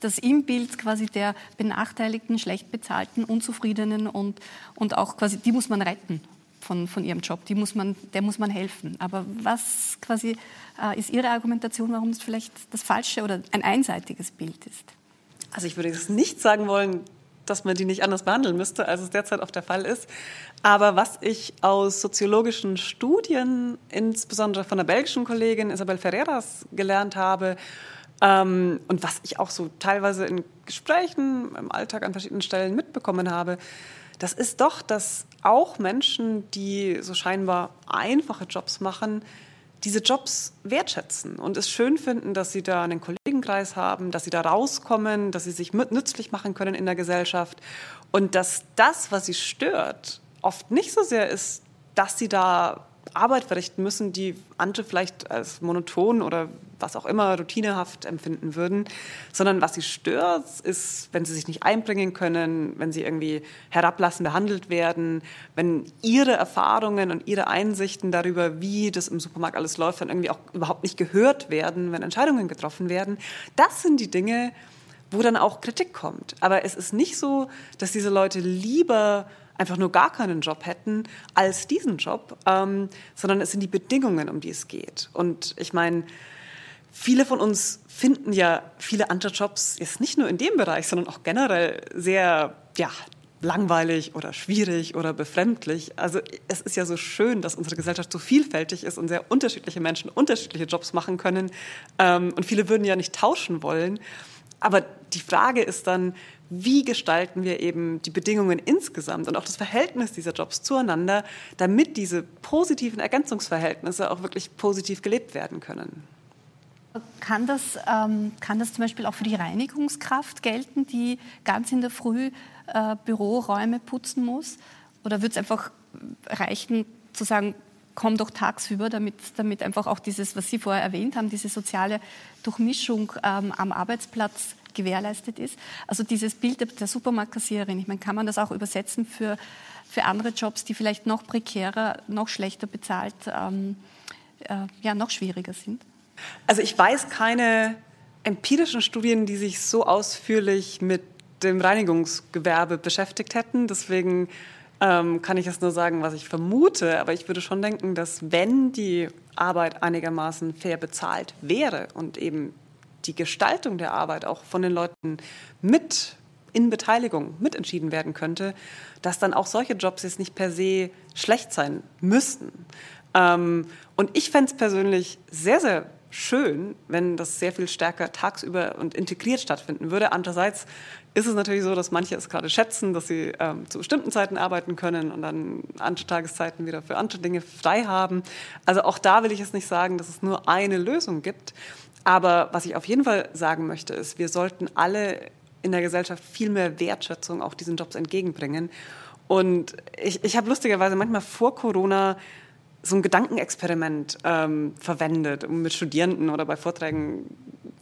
das Imbild quasi der benachteiligten, schlecht bezahlten, unzufriedenen und, und auch quasi, die muss man retten von, von ihrem Job, die muss man, der muss man helfen. Aber was quasi äh, ist Ihre Argumentation, warum es vielleicht das falsche oder ein einseitiges Bild ist? Also ich würde jetzt nicht sagen wollen, dass man die nicht anders behandeln müsste, als es derzeit oft der Fall ist. Aber was ich aus soziologischen Studien, insbesondere von der belgischen Kollegin Isabel Ferreras, gelernt habe, ähm, und was ich auch so teilweise in Gesprächen im Alltag an verschiedenen Stellen mitbekommen habe, das ist doch, dass auch Menschen, die so scheinbar einfache Jobs machen, diese Jobs wertschätzen und es schön finden, dass sie da einen Kollegen Kollegenkreis haben, dass sie da rauskommen, dass sie sich nützlich machen können in der Gesellschaft und dass das, was sie stört, oft nicht so sehr ist, dass sie da Arbeit verrichten müssen, die andere vielleicht als monoton oder was auch immer routinehaft empfinden würden, sondern was sie stört, ist, wenn sie sich nicht einbringen können, wenn sie irgendwie herablassend behandelt werden, wenn ihre Erfahrungen und ihre Einsichten darüber, wie das im Supermarkt alles läuft, dann irgendwie auch überhaupt nicht gehört werden, wenn Entscheidungen getroffen werden. Das sind die Dinge, wo dann auch Kritik kommt. Aber es ist nicht so, dass diese Leute lieber einfach nur gar keinen Job hätten als diesen Job, ähm, sondern es sind die Bedingungen, um die es geht. Und ich meine, viele von uns finden ja viele andere Jobs jetzt nicht nur in dem Bereich, sondern auch generell sehr, ja, langweilig oder schwierig oder befremdlich. Also es ist ja so schön, dass unsere Gesellschaft so vielfältig ist und sehr unterschiedliche Menschen unterschiedliche Jobs machen können. Ähm, und viele würden ja nicht tauschen wollen. Aber die Frage ist dann, wie gestalten wir eben die Bedingungen insgesamt und auch das Verhältnis dieser Jobs zueinander, damit diese positiven Ergänzungsverhältnisse auch wirklich positiv gelebt werden können. Kann das, ähm, kann das zum Beispiel auch für die Reinigungskraft gelten, die ganz in der Früh äh, Büroräume putzen muss? Oder wird es einfach reichen, zu sagen, komm doch tagsüber, damit, damit einfach auch dieses, was Sie vorher erwähnt haben, diese soziale Durchmischung ähm, am Arbeitsplatz gewährleistet ist. Also dieses Bild der Supermarktkassiererin, ich meine, kann man das auch übersetzen für, für andere Jobs, die vielleicht noch prekärer, noch schlechter bezahlt, ähm, äh, ja, noch schwieriger sind? Also ich weiß keine empirischen Studien, die sich so ausführlich mit dem Reinigungsgewerbe beschäftigt hätten. Deswegen ähm, kann ich jetzt nur sagen, was ich vermute. Aber ich würde schon denken, dass wenn die Arbeit einigermaßen fair bezahlt wäre und eben die Gestaltung der Arbeit auch von den Leuten mit in Beteiligung mitentschieden werden könnte, dass dann auch solche Jobs jetzt nicht per se schlecht sein müssten. Ähm, und ich fände es persönlich sehr, sehr schön, wenn das sehr viel stärker tagsüber und integriert stattfinden würde. Andererseits ist es natürlich so, dass manche es gerade schätzen, dass sie ähm, zu bestimmten Zeiten arbeiten können und dann andere Tageszeiten wieder für andere Dinge frei haben. Also auch da will ich es nicht sagen, dass es nur eine Lösung gibt. Aber was ich auf jeden Fall sagen möchte, ist, wir sollten alle in der Gesellschaft viel mehr Wertschätzung auch diesen Jobs entgegenbringen. Und ich, ich habe lustigerweise manchmal vor Corona so ein Gedankenexperiment ähm, verwendet, um mit Studierenden oder bei Vorträgen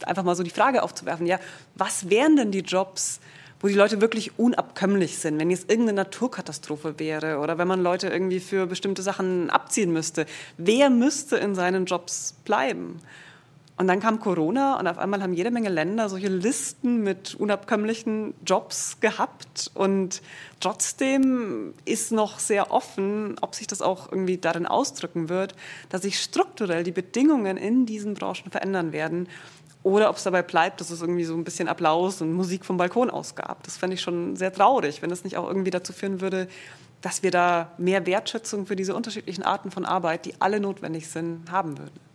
einfach mal so die Frage aufzuwerfen, ja, was wären denn die Jobs, wo die Leute wirklich unabkömmlich sind, wenn jetzt irgendeine Naturkatastrophe wäre oder wenn man Leute irgendwie für bestimmte Sachen abziehen müsste. Wer müsste in seinen Jobs bleiben? Und dann kam Corona und auf einmal haben jede Menge Länder solche Listen mit unabkömmlichen Jobs gehabt. Und trotzdem ist noch sehr offen, ob sich das auch irgendwie darin ausdrücken wird, dass sich strukturell die Bedingungen in diesen Branchen verändern werden. Oder ob es dabei bleibt, dass es irgendwie so ein bisschen Applaus und Musik vom Balkon ausgab. Das fände ich schon sehr traurig, wenn es nicht auch irgendwie dazu führen würde, dass wir da mehr Wertschätzung für diese unterschiedlichen Arten von Arbeit, die alle notwendig sind, haben würden.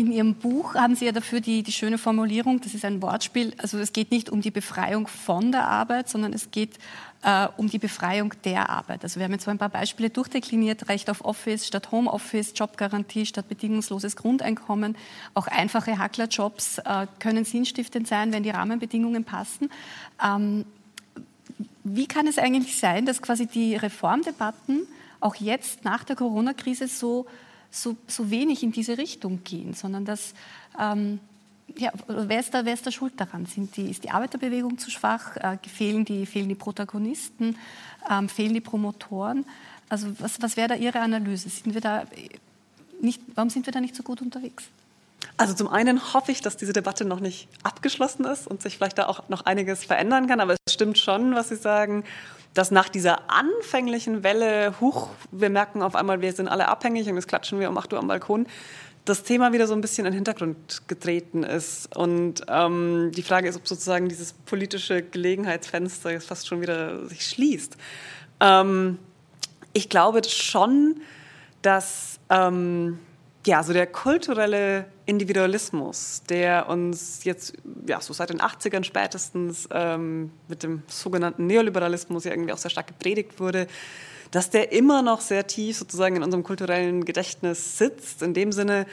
In Ihrem Buch haben Sie ja dafür die, die schöne Formulierung, das ist ein Wortspiel, also es geht nicht um die Befreiung von der Arbeit, sondern es geht äh, um die Befreiung der Arbeit. Also wir haben jetzt so ein paar Beispiele durchdekliniert, Recht auf Office statt Homeoffice, Jobgarantie statt bedingungsloses Grundeinkommen. Auch einfache Hacklerjobs äh, können sinnstiftend sein, wenn die Rahmenbedingungen passen. Ähm, wie kann es eigentlich sein, dass quasi die Reformdebatten auch jetzt nach der Corona-Krise so so, so wenig in diese Richtung gehen, sondern dass, ähm, ja, wer ist, da, wer ist da schuld daran? Sind die, ist die Arbeiterbewegung zu schwach? Äh, fehlen, die, fehlen die Protagonisten? Ähm, fehlen die Promotoren? Also was, was wäre da Ihre Analyse? Sind wir da nicht, warum sind wir da nicht so gut unterwegs? Also zum einen hoffe ich, dass diese Debatte noch nicht abgeschlossen ist und sich vielleicht da auch noch einiges verändern kann. Aber es stimmt schon, was Sie sagen dass nach dieser anfänglichen Welle, huch, wir merken auf einmal, wir sind alle abhängig und jetzt klatschen wir um 8 Uhr am Balkon, das Thema wieder so ein bisschen in den Hintergrund getreten ist. Und ähm, die Frage ist, ob sozusagen dieses politische Gelegenheitsfenster jetzt fast schon wieder sich schließt. Ähm, ich glaube schon, dass ähm, ja, so der kulturelle Individualismus, der uns jetzt ja, so seit den 80ern spätestens ähm, mit dem sogenannten Neoliberalismus ja irgendwie auch sehr stark gepredigt wurde, dass der immer noch sehr tief sozusagen in unserem kulturellen Gedächtnis sitzt, in dem Sinne,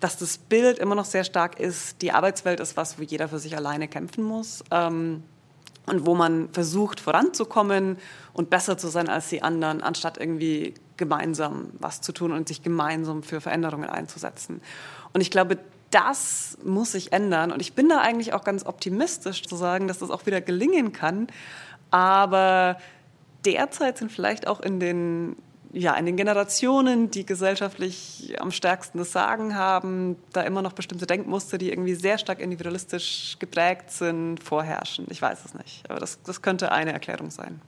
dass das Bild immer noch sehr stark ist, die Arbeitswelt ist was, wo jeder für sich alleine kämpfen muss ähm, und wo man versucht voranzukommen und besser zu sein als die anderen, anstatt irgendwie gemeinsam was zu tun und sich gemeinsam für Veränderungen einzusetzen. Und ich glaube, das muss sich ändern. Und ich bin da eigentlich auch ganz optimistisch zu sagen, dass das auch wieder gelingen kann. Aber derzeit sind vielleicht auch in den ja, in den Generationen, die gesellschaftlich am stärksten das Sagen haben, da immer noch bestimmte Denkmuster, die irgendwie sehr stark individualistisch geprägt sind, vorherrschen. Ich weiß es nicht, aber das, das könnte eine Erklärung sein.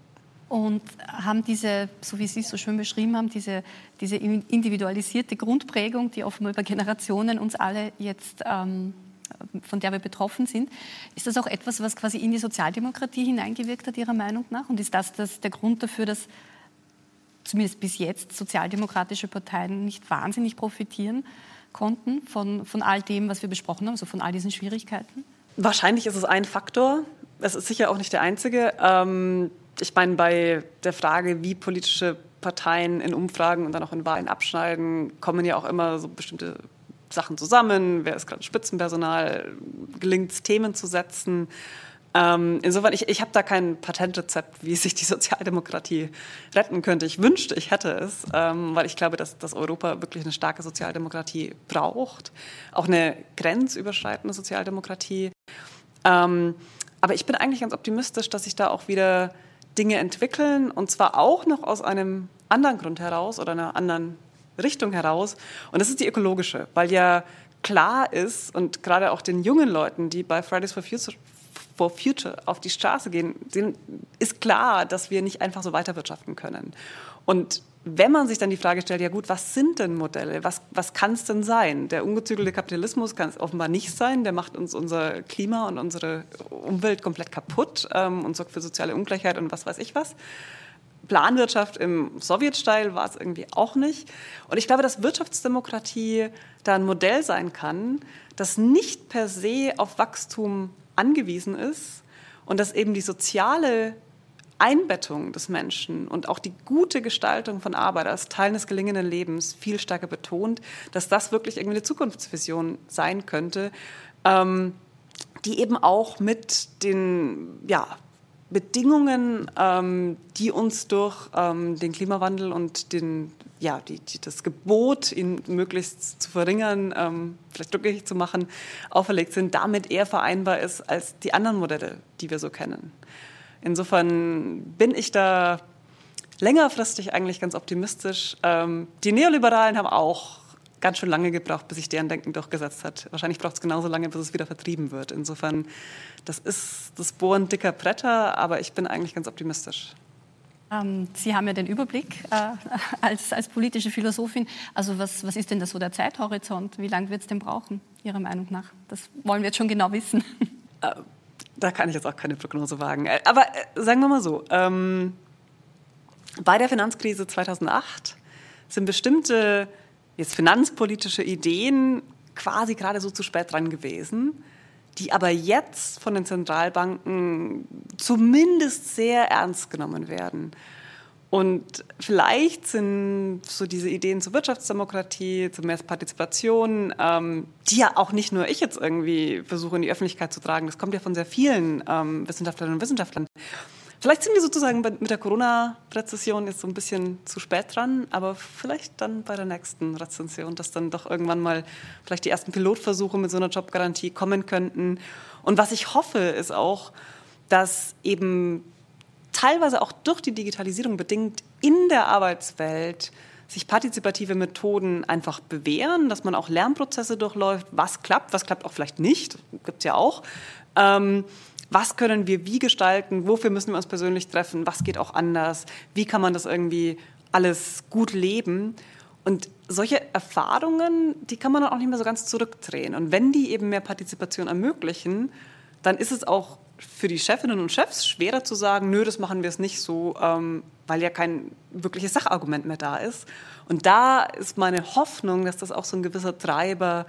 Und haben diese, so wie Sie es so schön beschrieben haben, diese, diese individualisierte Grundprägung, die offenbar über Generationen uns alle jetzt ähm, von der wir betroffen sind. Ist das auch etwas, was quasi in die Sozialdemokratie hineingewirkt hat, Ihrer Meinung nach? Und ist das, das der Grund dafür, dass zumindest bis jetzt sozialdemokratische Parteien nicht wahnsinnig profitieren konnten von, von all dem, was wir besprochen haben, also von all diesen Schwierigkeiten? Wahrscheinlich ist es ein Faktor. Es ist sicher auch nicht der einzige. Ähm, ich meine, bei der Frage, wie politische Parteien in Umfragen und dann auch in Wahlen abschneiden, kommen ja auch immer so bestimmte Sachen zusammen. Wer ist gerade Spitzenpersonal? Gelingt es, Themen zu setzen? Ähm, insofern, ich, ich habe da kein Patentrezept, wie sich die Sozialdemokratie retten könnte. Ich wünschte, ich hätte es, ähm, weil ich glaube, dass, dass Europa wirklich eine starke Sozialdemokratie braucht, auch eine grenzüberschreitende Sozialdemokratie. Ähm, aber ich bin eigentlich ganz optimistisch, dass sich da auch wieder Dinge entwickeln und zwar auch noch aus einem anderen Grund heraus oder einer anderen Richtung heraus. Und das ist die ökologische, weil ja klar ist und gerade auch den jungen Leuten, die bei Fridays for Future, for Future auf die Straße gehen, denen ist klar, dass wir nicht einfach so weiterwirtschaften können. Und wenn man sich dann die Frage stellt, ja gut, was sind denn Modelle? Was, was kann es denn sein? Der ungezügelte Kapitalismus kann es offenbar nicht sein. Der macht uns unser Klima und unsere Umwelt komplett kaputt ähm, und sorgt für soziale Ungleichheit und was weiß ich was. Planwirtschaft im Sowjet-Style war es irgendwie auch nicht. Und ich glaube, dass Wirtschaftsdemokratie da ein Modell sein kann, das nicht per se auf Wachstum angewiesen ist und dass eben die soziale Einbettung des Menschen und auch die gute Gestaltung von Arbeit als Teil des gelingenden Lebens viel stärker betont, dass das wirklich irgendwie eine Zukunftsvision sein könnte, ähm, die eben auch mit den ja, Bedingungen, ähm, die uns durch ähm, den Klimawandel und den, ja, die, die, das Gebot, ihn möglichst zu verringern, ähm, vielleicht rückgängig zu machen, auferlegt sind, damit eher vereinbar ist als die anderen Modelle, die wir so kennen. Insofern bin ich da längerfristig eigentlich ganz optimistisch. Ähm, die Neoliberalen haben auch ganz schön lange gebraucht, bis sich deren Denken durchgesetzt hat. Wahrscheinlich braucht es genauso lange, bis es wieder vertrieben wird. Insofern, das ist das Bohren dicker Bretter, aber ich bin eigentlich ganz optimistisch. Ähm, Sie haben ja den Überblick äh, als, als politische Philosophin. Also was, was ist denn da so der Zeithorizont? Wie lange wird es denn brauchen, Ihrer Meinung nach? Das wollen wir jetzt schon genau wissen. Da kann ich jetzt auch keine Prognose wagen. Äh, aber äh, sagen wir mal so, ähm, bei der Finanzkrise 2008 sind bestimmte jetzt finanzpolitische Ideen quasi gerade so zu spät dran gewesen, die aber jetzt von den Zentralbanken zumindest sehr ernst genommen werden. Und vielleicht sind so diese Ideen zur Wirtschaftsdemokratie, zu mehr Partizipation, ähm, die ja auch nicht nur ich jetzt irgendwie versuche in die Öffentlichkeit zu tragen, das kommt ja von sehr vielen ähm, Wissenschaftlerinnen und Wissenschaftlern, Vielleicht sind wir sozusagen mit der Corona-Rezession jetzt so ein bisschen zu spät dran, aber vielleicht dann bei der nächsten Rezession, dass dann doch irgendwann mal vielleicht die ersten Pilotversuche mit so einer Jobgarantie kommen könnten. Und was ich hoffe, ist auch, dass eben teilweise auch durch die Digitalisierung bedingt in der Arbeitswelt sich partizipative Methoden einfach bewähren, dass man auch Lernprozesse durchläuft, was klappt, was klappt auch vielleicht nicht, gibt es ja auch. Ähm, was können wir wie gestalten, wofür müssen wir uns persönlich treffen, was geht auch anders, wie kann man das irgendwie alles gut leben. Und solche Erfahrungen, die kann man dann auch nicht mehr so ganz zurückdrehen. Und wenn die eben mehr Partizipation ermöglichen, dann ist es auch für die Chefinnen und Chefs schwerer zu sagen, nö, das machen wir es nicht so, ähm, weil ja kein wirkliches Sachargument mehr da ist. Und da ist meine Hoffnung, dass das auch so ein gewisser Treiber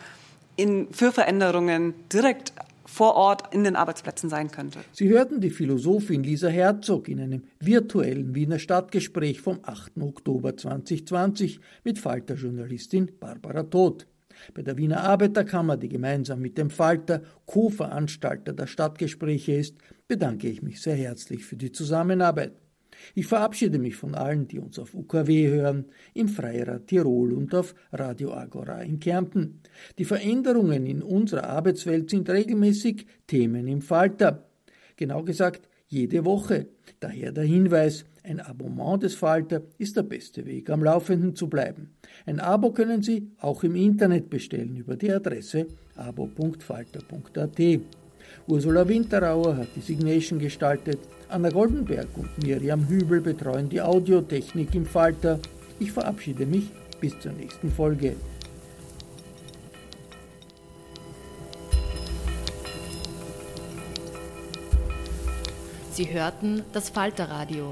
in, für Veränderungen direkt vor Ort in den Arbeitsplätzen sein könnte. Sie hörten die Philosophin Lisa Herzog in einem virtuellen Wiener Stadtgespräch vom 8. Oktober 2020 mit Falter-Journalistin Barbara Todt. Bei der Wiener Arbeiterkammer, die gemeinsam mit dem Falter Co-Veranstalter der Stadtgespräche ist, bedanke ich mich sehr herzlich für die Zusammenarbeit. Ich verabschiede mich von allen, die uns auf UKW hören, im Freirad Tirol und auf Radio Agora in Kärnten. Die Veränderungen in unserer Arbeitswelt sind regelmäßig Themen im Falter. Genau gesagt, jede Woche. Daher der Hinweis, ein Abonnement des Falter ist der beste Weg, am Laufenden zu bleiben. Ein Abo können Sie auch im Internet bestellen über die Adresse abo.falter.at. Ursula Winterauer hat die Signation gestaltet, Anna Goldenberg und Miriam Hübel betreuen die Audiotechnik im Falter. Ich verabschiede mich bis zur nächsten Folge. Sie hörten das Falterradio,